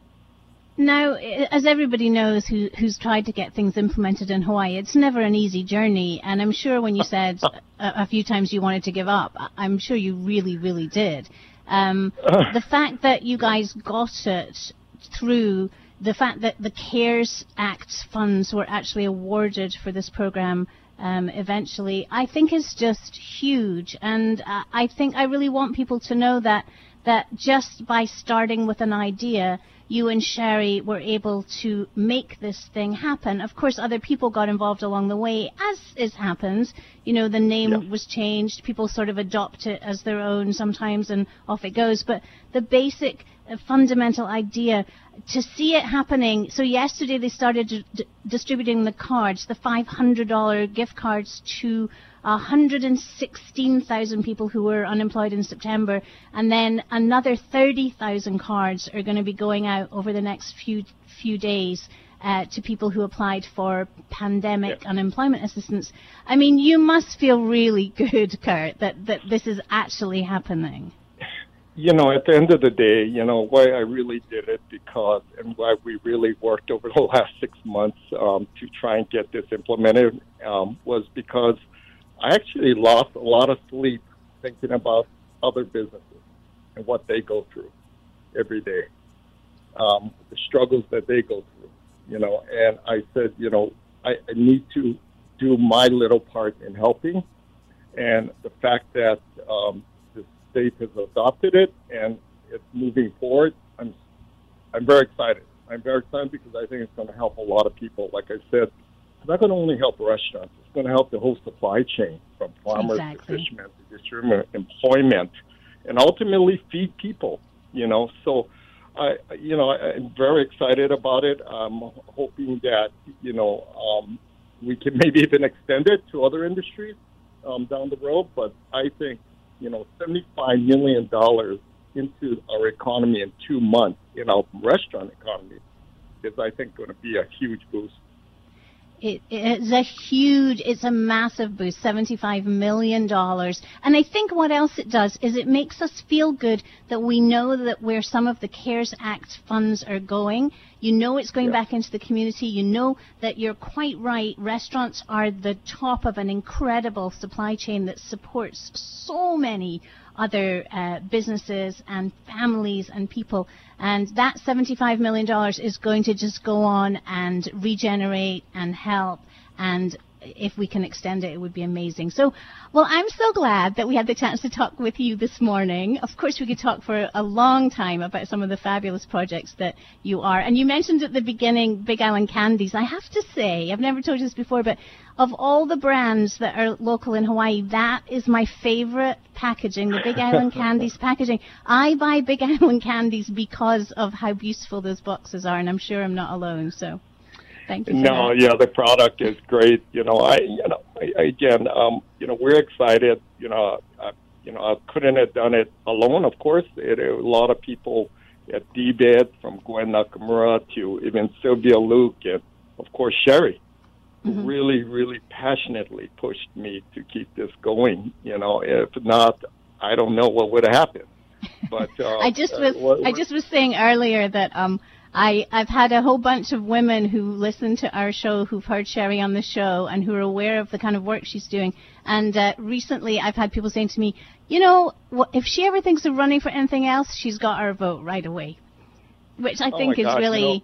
Now, as everybody knows who, who's tried to get things implemented in Hawaii, it's never an easy journey. And I'm sure when you said a, a few times you wanted to give up, I'm sure you really, really did. Um, the fact that you guys got it through the fact that the CARES Act funds were actually awarded for this program um, eventually, I think is just huge. And uh, I think I really want people to know that that just by starting with an idea, you and Sherry were able to make this thing happen. Of course, other people got involved along the way, as is happens. You know, the name was changed. People sort of adopt it as their own sometimes, and off it goes. But the basic, uh, fundamental idea to see it happening. So yesterday they started d- distributing the cards, the $500 gift cards to 116,000 people who were unemployed in September, and then another 30,000 cards are going to be going out over the next few few days uh, to people who applied for pandemic unemployment assistance. I mean, you must feel really good, Kurt, that that this is actually happening. You know, at the end of the day, you know, why I really did it because, and why we really worked over the last six months um, to try and get this implemented um, was because I actually lost a lot of sleep thinking about other businesses and what they go through every day, um, the struggles that they go through, you know, and I said, you know, I, I need to do my little part in helping. And the fact that um, state has adopted it and it's moving forward, I'm I'm very excited. I'm very excited because I think it's going to help a lot of people. Like I said, it's not going to only help restaurants; it's going to help the whole supply chain, from farmers Exactly. to fishermen to distributor, employment, and ultimately feed people. You know, so I, you know, I'm very excited about it. I'm hoping that you know um, we can maybe even extend it to other industries um, down the road. But I think you know, seventy-five million dollars into our economy in two months in our restaurant economy is, I think, going to be a huge boost. It, it's a huge, it's a massive boost, $75 million. And I think what else it does is it makes us feel good that we know that where some of the CARES Act funds are going, you know it's going back into the community. You know that you're quite right. Restaurants are the top of an incredible supply chain that supports so many other uh, businesses and families and people. And that $75 million is going to just go on and regenerate and help. And if we can extend it, it would be amazing. So, well, I'm so glad that we had the chance to talk with you this morning. Of course, we could talk for a long time about some of the fabulous projects that you are. And you mentioned at the beginning Big Island Candies. I have to say, I've never told you this before, but of all the brands that are local in Hawaii, that is my favorite packaging, the Big Island Candies packaging. I buy Big Island Candies because of how beautiful those boxes are, and I'm sure I'm not alone. So, thank you. No, that. yeah, the product is great. You know, I, you know, I, again, um, you know, we're excited. You know, I, you know, I couldn't have done it alone. Of course, it, a lot of people at DBED from Gwen Nakamura to even Sylvia Luke and of course Sherry, who really, really passionately pushed me to keep this going. You know, if not, I don't know what would have happened. But uh, I just uh, was what- I just was saying earlier that um I I've had a whole bunch of women who listen to our show who've heard Sherry on the show and who are aware of the kind of work she's doing. And uh, recently, I've had people saying to me, you know, if she ever thinks of running for anything else, she's got our vote right away. which I Oh think is gosh, you really.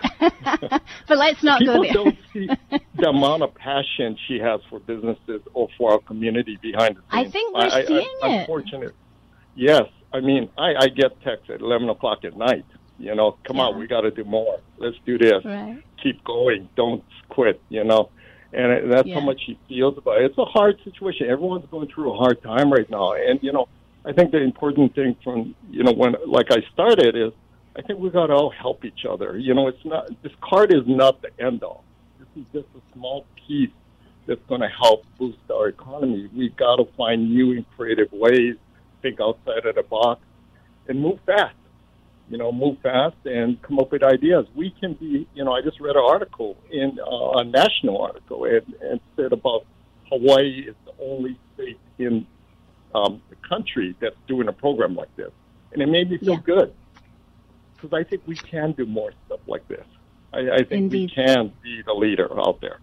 but let's not People go there. don't see the amount of passion she has for businesses or for our community behind the I scenes. think we're I, seeing I, it. Unfortunate. Yes, I mean, I, I get texts at eleven o'clock at night. You know, come on, we got to do more. Let's do this. Right. Keep going. Don't quit. You know, and that's Yeah. how much he feels about it. It's a hard situation. Everyone's going through a hard time right now, and you know, I think the important thing from you know when like I started is I think we got to all help each other. You know, it's not this card is not the end all. This is just a small piece that's going to help boost our economy. We've got to find new and creative ways, think outside of the box, and move fast. You know, move fast and come up with ideas. We can be. You know, I just read an article in uh, a national article and, and said about Hawaii is the only state in um, the country that's doing a program like this, and it made me feel good because I think we can do more stuff like this. I, I think Indeed. we can be the leader out there.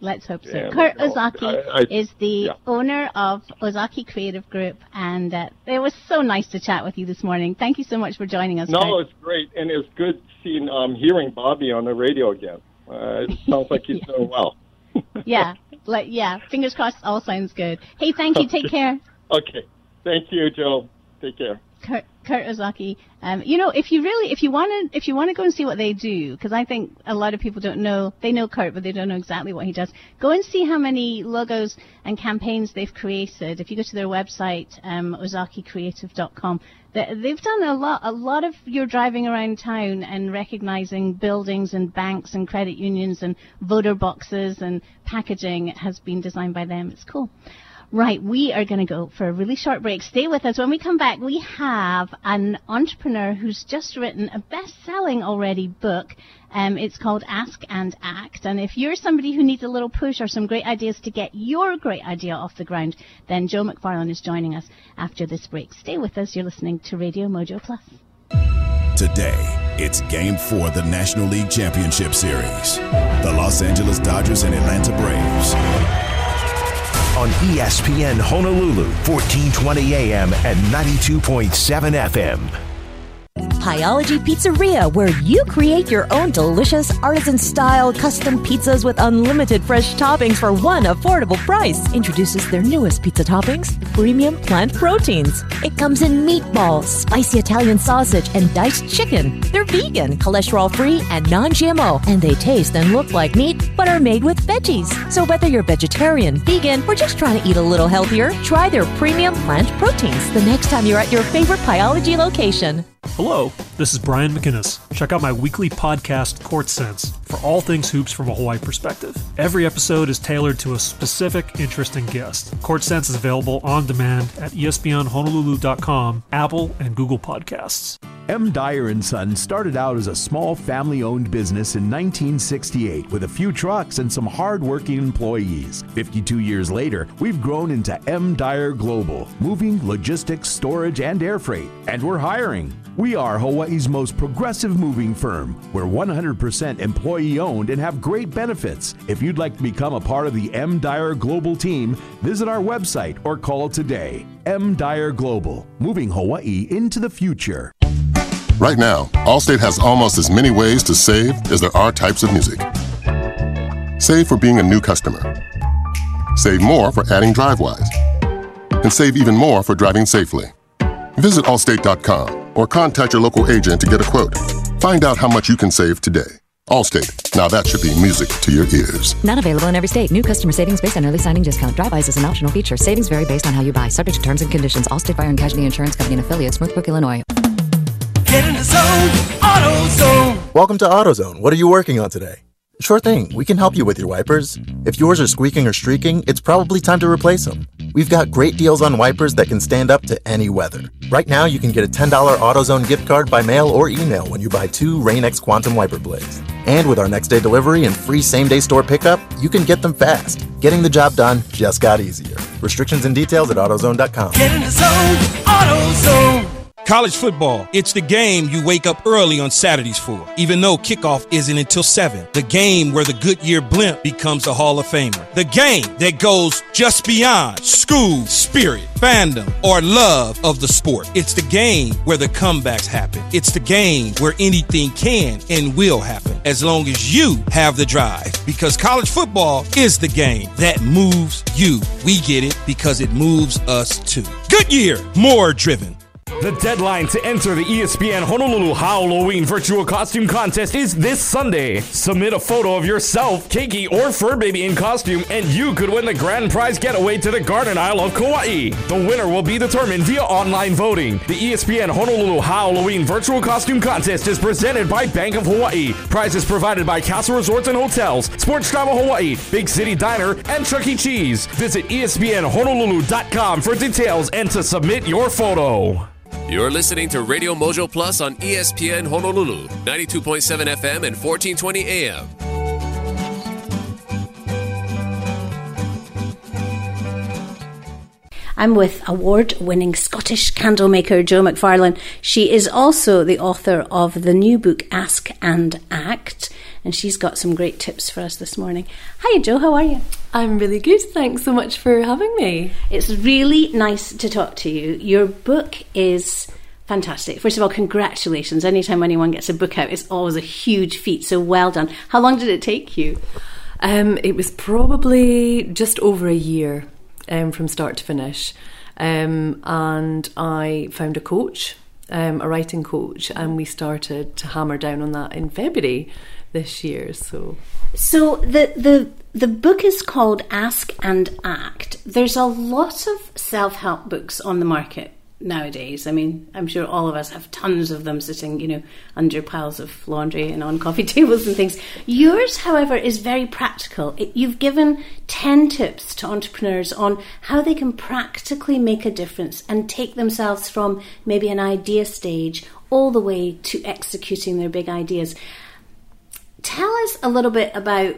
Let's hope so. Yeah, Kurt Osaki I- I- is the yeah. owner of Osaki Creative Group, and uh, it was so nice to chat with you this morning. Thank you so much for joining us. No, Kurt. it's great, and it's good seeing, um, hearing Bobby on the radio again. Uh, it sounds like he's doing well. yeah, like yeah. Fingers crossed. All sounds good. Hey, thank you. Take Okay. care. Okay, thank you, Joe. Take care. Kurt, Kurt Osaki. Um, you know, if you really, if you want to, if you want to go and see what they do, because I think a lot of people don't know. They know Kurt, but they don't know exactly what he does. Go and see how many logos and campaigns they've created. If you go to their website, um, OsakiCreative.com, they, they've done a lot. A lot of your driving around town and recognizing buildings and banks and credit unions and voter boxes and packaging has been designed by them. It's cool. Right, we are going to go for a really short break. Stay with us. When we come back, we have an entrepreneur who's just written a best-selling already book. Um, it's called Ask and Act. And if you're somebody who needs a little push or some great ideas to get your great idea off the ground, then Joe McFarlane is joining us after this break. Stay with us. You're listening to Radio Mojo Plus. Today, it's Game 4 of the National League Championship Series. The Los Angeles Dodgers and Atlanta Braves. On ESPN Honolulu, 1420 AM and 92.7 FM. Pieology Pizzeria, where you create your own delicious artisan style custom pizzas with unlimited fresh toppings for one affordable price. Introduces their newest pizza toppings, premium plant proteins. It comes in meatballs, spicy Italian sausage, and diced chicken. They're vegan, cholesterol free, and non GMO, and they taste and look like meat, but are made with veggies. So whether you're vegetarian, vegan, or just trying to eat a little healthier, try their premium plant proteins the next time you're at your favorite Pieology location. Hello, this is Brian McInnes. Check out my weekly podcast, Court Sense, for all things hoops from a Hawaii perspective. Every episode is tailored to a specific, interesting guest. Court Sense is available on demand at espnhonolulu.com, Apple, and Google Podcasts. M. Dyer and Son started out as a small family owned business in 1968 with a few trucks and some hard working employees. 52 years later, we've grown into M. Dyer Global, moving, logistics, storage, and air freight. And we're hiring. We are Hawaii's most progressive moving firm. We're 100% employee owned and have great benefits. If you'd like to become a part of the M. Dyer Global team, visit our website or call today. M. Dyer Global, moving Hawaii into the future. Right now, Allstate has almost as many ways to save as there are types of music. Save for being a new customer. Save more for adding DriveWise. And save even more for driving safely. Visit allstate.com or contact your local agent to get a quote. Find out how much you can save today. Allstate. Now that should be music to your ears. Not available in every state. New customer savings based on early signing discount. DriveWise is an optional feature. Savings vary based on how you buy. Subject to terms and conditions. Allstate Fire and Casualty Insurance Company and affiliates. Northbrook, Illinois. Get in the zone, AutoZone. Welcome to AutoZone. What are you working on today? Sure thing, we can help you with your wipers. If yours are squeaking or streaking, it's probably time to replace them. We've got great deals on wipers that can stand up to any weather. Right now, you can get a $10 AutoZone gift card by mail or email when you buy two Rain-X Quantum wiper blades. And with our next day delivery and free same day store pickup, you can get them fast. Getting the job done just got easier. Restrictions and details at AutoZone.com. Get in the zone, AutoZone. College football, it's the game you wake up early on Saturdays for, even though kickoff isn't until 7. The game where the Goodyear blimp becomes a Hall of Famer. The game that goes just beyond school, spirit, fandom, or love of the sport. It's the game where the comebacks happen. It's the game where anything can and will happen as long as you have the drive. Because college football is the game that moves you. We get it because it moves us too. Goodyear, more driven. The deadline to enter the ESPN Honolulu Halloween Virtual Costume Contest is this Sunday. Submit a photo of yourself, Keiki, or Fur Baby in costume, and you could win the grand prize getaway to the Garden Isle of Kauai. The winner will be determined via online voting. The ESPN Honolulu Halloween Virtual Costume Contest is presented by Bank of Hawaii. Prizes provided by Castle Resorts and Hotels, Sports Travel Hawaii, Big City Diner, and Chuck E. Cheese. Visit ESPNHonolulu.com for details and to submit your photo. You're listening to Radio Mojo Plus on ESPN Honolulu, 92.7 FM and 1420 AM. I'm with award winning Scottish candle maker Jo McFarlane. She is also the author of the new book Ask and Act, and she's got some great tips for us this morning. Hi, Jo, how are you? I'm really good. Thanks so much for having me. It's really nice to talk to you. Your book is fantastic. First of all, congratulations. Anytime anyone gets a book out, it's always a huge feat, so well done. How long did it take you? Um, it was probably just over a year um, from start to finish. Um, and I found a coach, um, a writing coach, and we started to hammer down on that in February this year. So, So the the the book is called Ask and Act. There's a lot of self help books on the market nowadays. I mean, I'm sure all of us have tons of them sitting, you know, under piles of laundry and on coffee tables and things. Yours, however, is very practical. It, you've given 10 tips to entrepreneurs on how they can practically make a difference and take themselves from maybe an idea stage all the way to executing their big ideas. Tell us a little bit about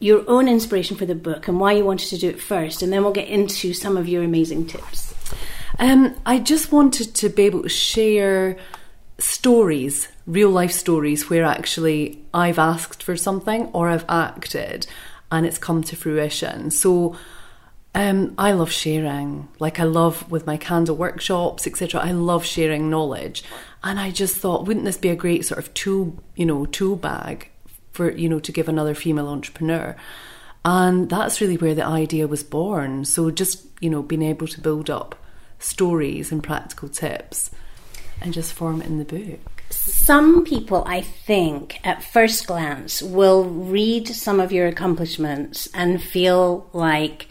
your own inspiration for the book and why you wanted to do it first, and then we'll get into some of your amazing tips. um, I just wanted to be able to share stories, real life stories, where actually I've asked for something or I've acted and it's come to fruition. So, um, I love sharing. Like I love with my candle workshops, etc. I love sharing knowledge, and I just thought, wouldn't this be a great sort of tool, you know, tool bag for you know to give another female entrepreneur? And that's really where the idea was born. So just you know being able to build up stories and practical tips, and just form it in the book. Some people, I think, at first glance, will read some of your accomplishments and feel like,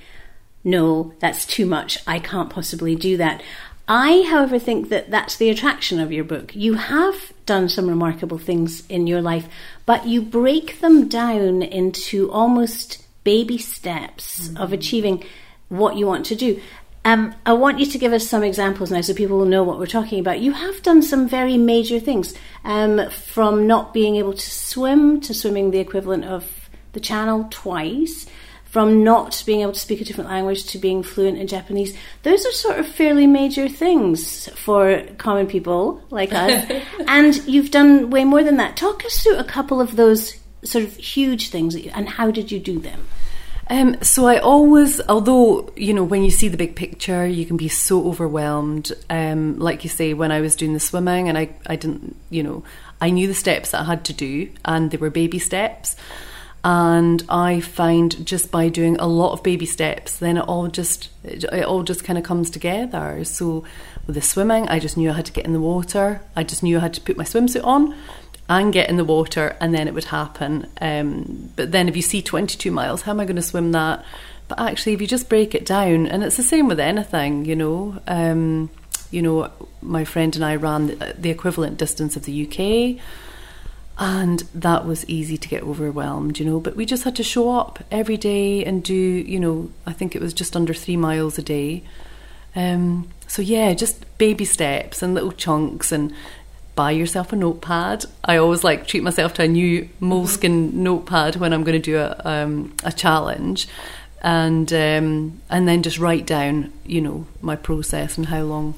no, that's too much. I can't possibly do that. I, however, think that that's the attraction of your book. You have done some remarkable things in your life, but you break them down into almost baby steps of achieving what you want to do. Um, I want you to give us some examples now so people will know what we're talking about. You have done some very major things, um, from not being able to swim to swimming the equivalent of the channel twice, from not being able to speak a different language to being fluent in Japanese. Those are sort of fairly major things for common people like us. and you've done way more than that. Talk us through a couple of those sort of huge things that you, and how did you do them? Um, so I always, although you know, when you see the big picture, you can be so overwhelmed. Um, like you say, when I was doing the swimming, and I, I didn't, you know, I knew the steps that I had to do, and they were baby steps. And I find just by doing a lot of baby steps, then it all just, it, all just kind of comes together. So with the swimming, I just knew I had to get in the water. I just knew I had to put my swimsuit on and get in the water, and then it would happen. Um, but then, if you see 22 miles, how am I going to swim that? But actually, if you just break it down, and it's the same with anything, you know. Um, you know, my friend and I ran the equivalent distance of the UK, and that was easy to get overwhelmed, you know. But we just had to show up every day and do, you know, I think it was just under three miles a day. Um, so yeah, just baby steps and little chunks and buy yourself a notepad. I always like treat myself to a new Moleskine notepad when I'm going to do a um, a challenge, and um, and then just write down, you know, my process and how long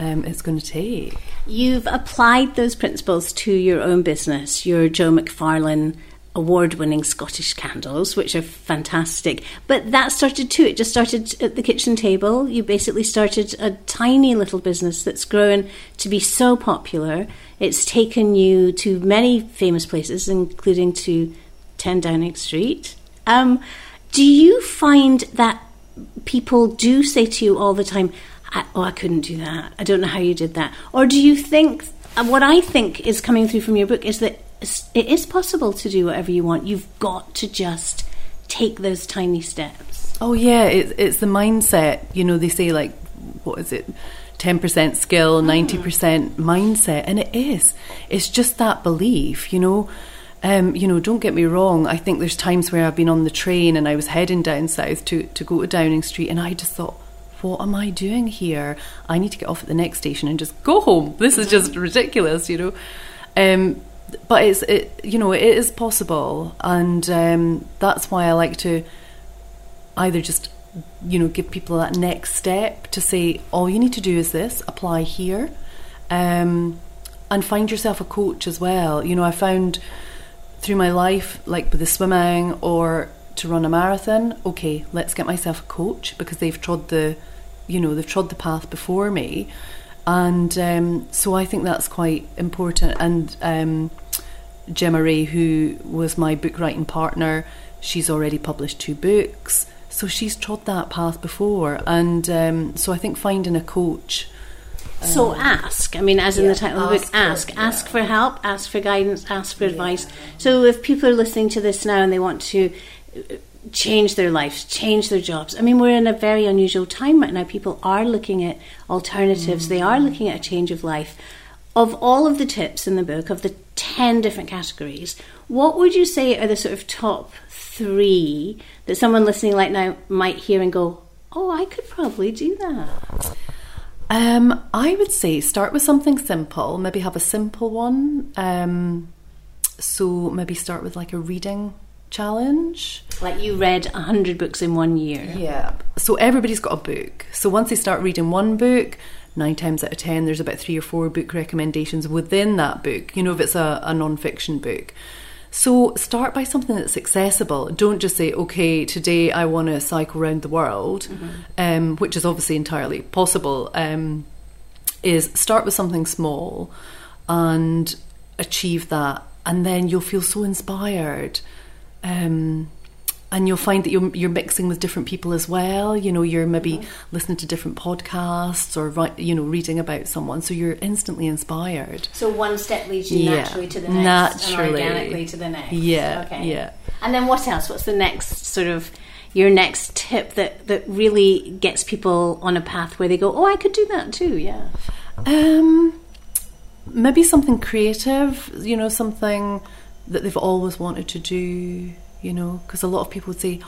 um, it's going to take. You've applied those principles to your own business, your Joe McFarlane award winning Scottish candles, which are fantastic. But that started too. It just started at the kitchen table. You basically started a tiny little business that's grown to be so popular. It's taken you to many famous places, including to 10 Downing Street. Um, do you find that people do say to you all the time, oh, I couldn't do that. I don't know how you did that. Or do you think, what I think is coming through from your book is that it is possible to do whatever you want. You've got to just take those tiny steps. Oh yeah, it's it's the mindset. You know, they say like, what is it? 10% skill, 90% mindset. And it is. It's just that belief, you know. Um, you know, don't get me wrong. I think there's times where I've been on the train and I was heading down south to, to go to Downing Street and I just thought, what am I doing here? I need to get off at the next station and just go home. This is just ridiculous, you know. Um, but it's it you know it is possible, and um, that's why I like to either just you know give people that next step to say all you need to do is this apply here, um, and find yourself a coach as well. You know I found through my life like with the swimming or to run a marathon okay let's get myself a coach because they've trod the you know they've trod the path before me and um, so I think that's quite important. And um, Gemma Ray, who was my book writing partner, she's already published two books, so she's trod that path before. And um, so I think finding a coach. So ask. I mean, as in the title of the book, ask. For, yeah. Ask for help, ask for guidance, ask for yeah. advice. So if people are listening to this now and they want to change their lives, change their jobs. I mean, we're in a very unusual time right now. People are looking at alternatives, mm. they are looking at a change of life. Of all of the tips in the book, of the 10 different categories, what would you say are the sort of top three that someone listening right now might hear and go, oh, I could probably do that? Um, I would say start with something simple, maybe have a simple one. Um, so maybe start with like a reading challenge. Like you read 100 books in one year. Yeah. So everybody's got a book. So once they start reading one book, nine times out of ten, there's about three or four book recommendations within that book, you know, if it's a, a non fiction book. So start by something that's accessible. Don't just say, okay, today I want to cycle around the world, mm-hmm. um, which is obviously entirely possible. Um, is start with something small and achieve that, and then you'll feel so inspired um, and you'll find that you're, you're mixing with different people as well. You know, you're maybe mm-hmm. listening to different podcasts or you know reading about someone, so you're instantly inspired. So one step leads you yeah, naturally to the next, naturally. and organically to the next. Yeah, okay. yeah. And then what else? What's the next sort of your next tip that that really gets people on a path where they go, oh, I could do that too. Yeah. Um, maybe something creative. You know, something that they've always wanted to do, you know, because a lot of people would say,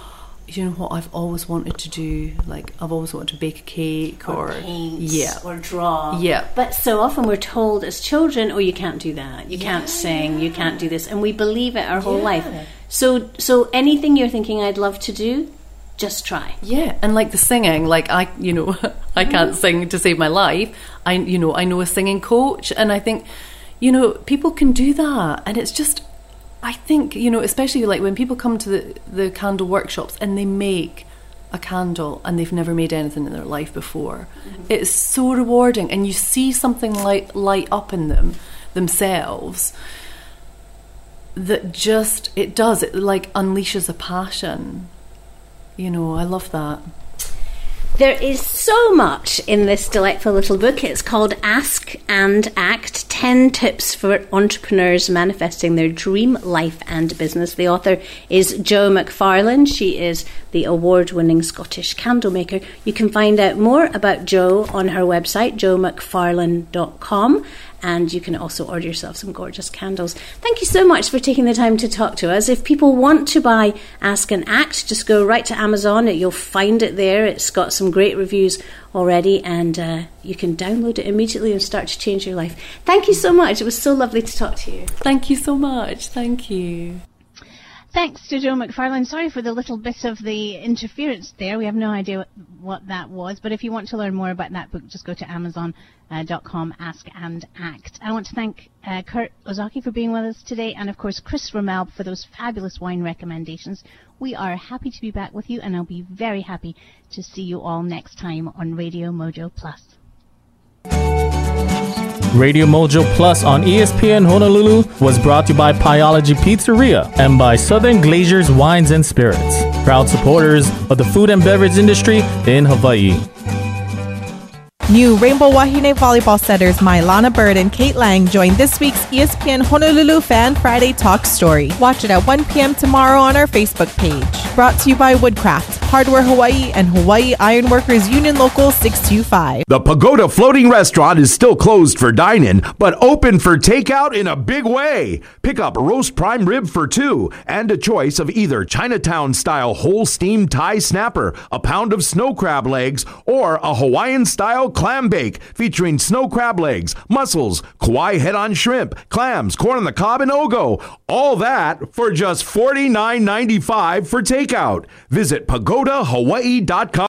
you know what I've always wanted to do? Like I've always wanted to bake a cake or, or paint yeah. or draw. Yeah. But so often we're told as children oh you can't do that. You yeah. can't sing. You can't do this. And we believe it our whole yeah. life. So so anything you're thinking I'd love to do just try. Yeah. And like the singing like I you know I can't mm. sing to save my life. I you know I know a singing coach. And I think you know people can do that. And it's just I think you know, especially like when people come to the the candle workshops and they make a candle and they've never made anything in their life before. Mm-hmm. It's so rewarding, and you see something light light up in them themselves that just it does it like unleashes a passion. You know, I love that. There is so much in this delightful little book. It's called Ask and Act 10 Tips for Entrepreneurs Manifesting Their Dream Life and Business. The author is Jo McFarlane. She is the award winning Scottish candle maker. You can find out more about Jo on her website, jomcfarlane.com and you can also order yourself some gorgeous candles. Thank you so much for taking the time to talk to us. If people want to buy Ask and Act, just go right to Amazon. You'll find it there. It's got some great reviews already, and uh, you can download it immediately and start to change your life. Thank you so much. It was so lovely to talk to you. Thank you so much. Thank you. Thanks to Joe McFarlane. Sorry for the little bit of the interference there. We have no idea what that was. But if you want to learn more about that book, just go to Amazon.com, Ask and Act. I want to thank uh, Kurt Osaki for being with us today, and of course Chris Rommel for those fabulous wine recommendations. We are happy to be back with you, and I'll be very happy to see you all next time on Radio Mojo Plus. Radio Mojo Plus on ESPN Honolulu was brought to you by Pieology Pizzeria and by Southern Glazers Wines and Spirits, proud supporters of the food and beverage industry in Hawaii. New Rainbow Wahine volleyball setters Mylana Byrd and Kate Lang join this week's ESPN Honolulu Fan Friday Talk Story. Watch it at 1 p.m. tomorrow on our Facebook page. Brought to you by Woodcraft, Hardware Hawaii, and Hawaii Ironworkers Union Local 625. The Pagoda Floating Restaurant is still closed for dine in, but open for takeout in a big way. Pick up roast prime rib for two and a choice of either Chinatown style whole steam Thai snapper, a pound of snow crab legs, or a Hawaiian style clam bake featuring snow crab legs, mussels, Kauai head on shrimp, clams, corn on the cob, and ogo. All that for just $49.95 for takeout. Visit pagodahawaii.com.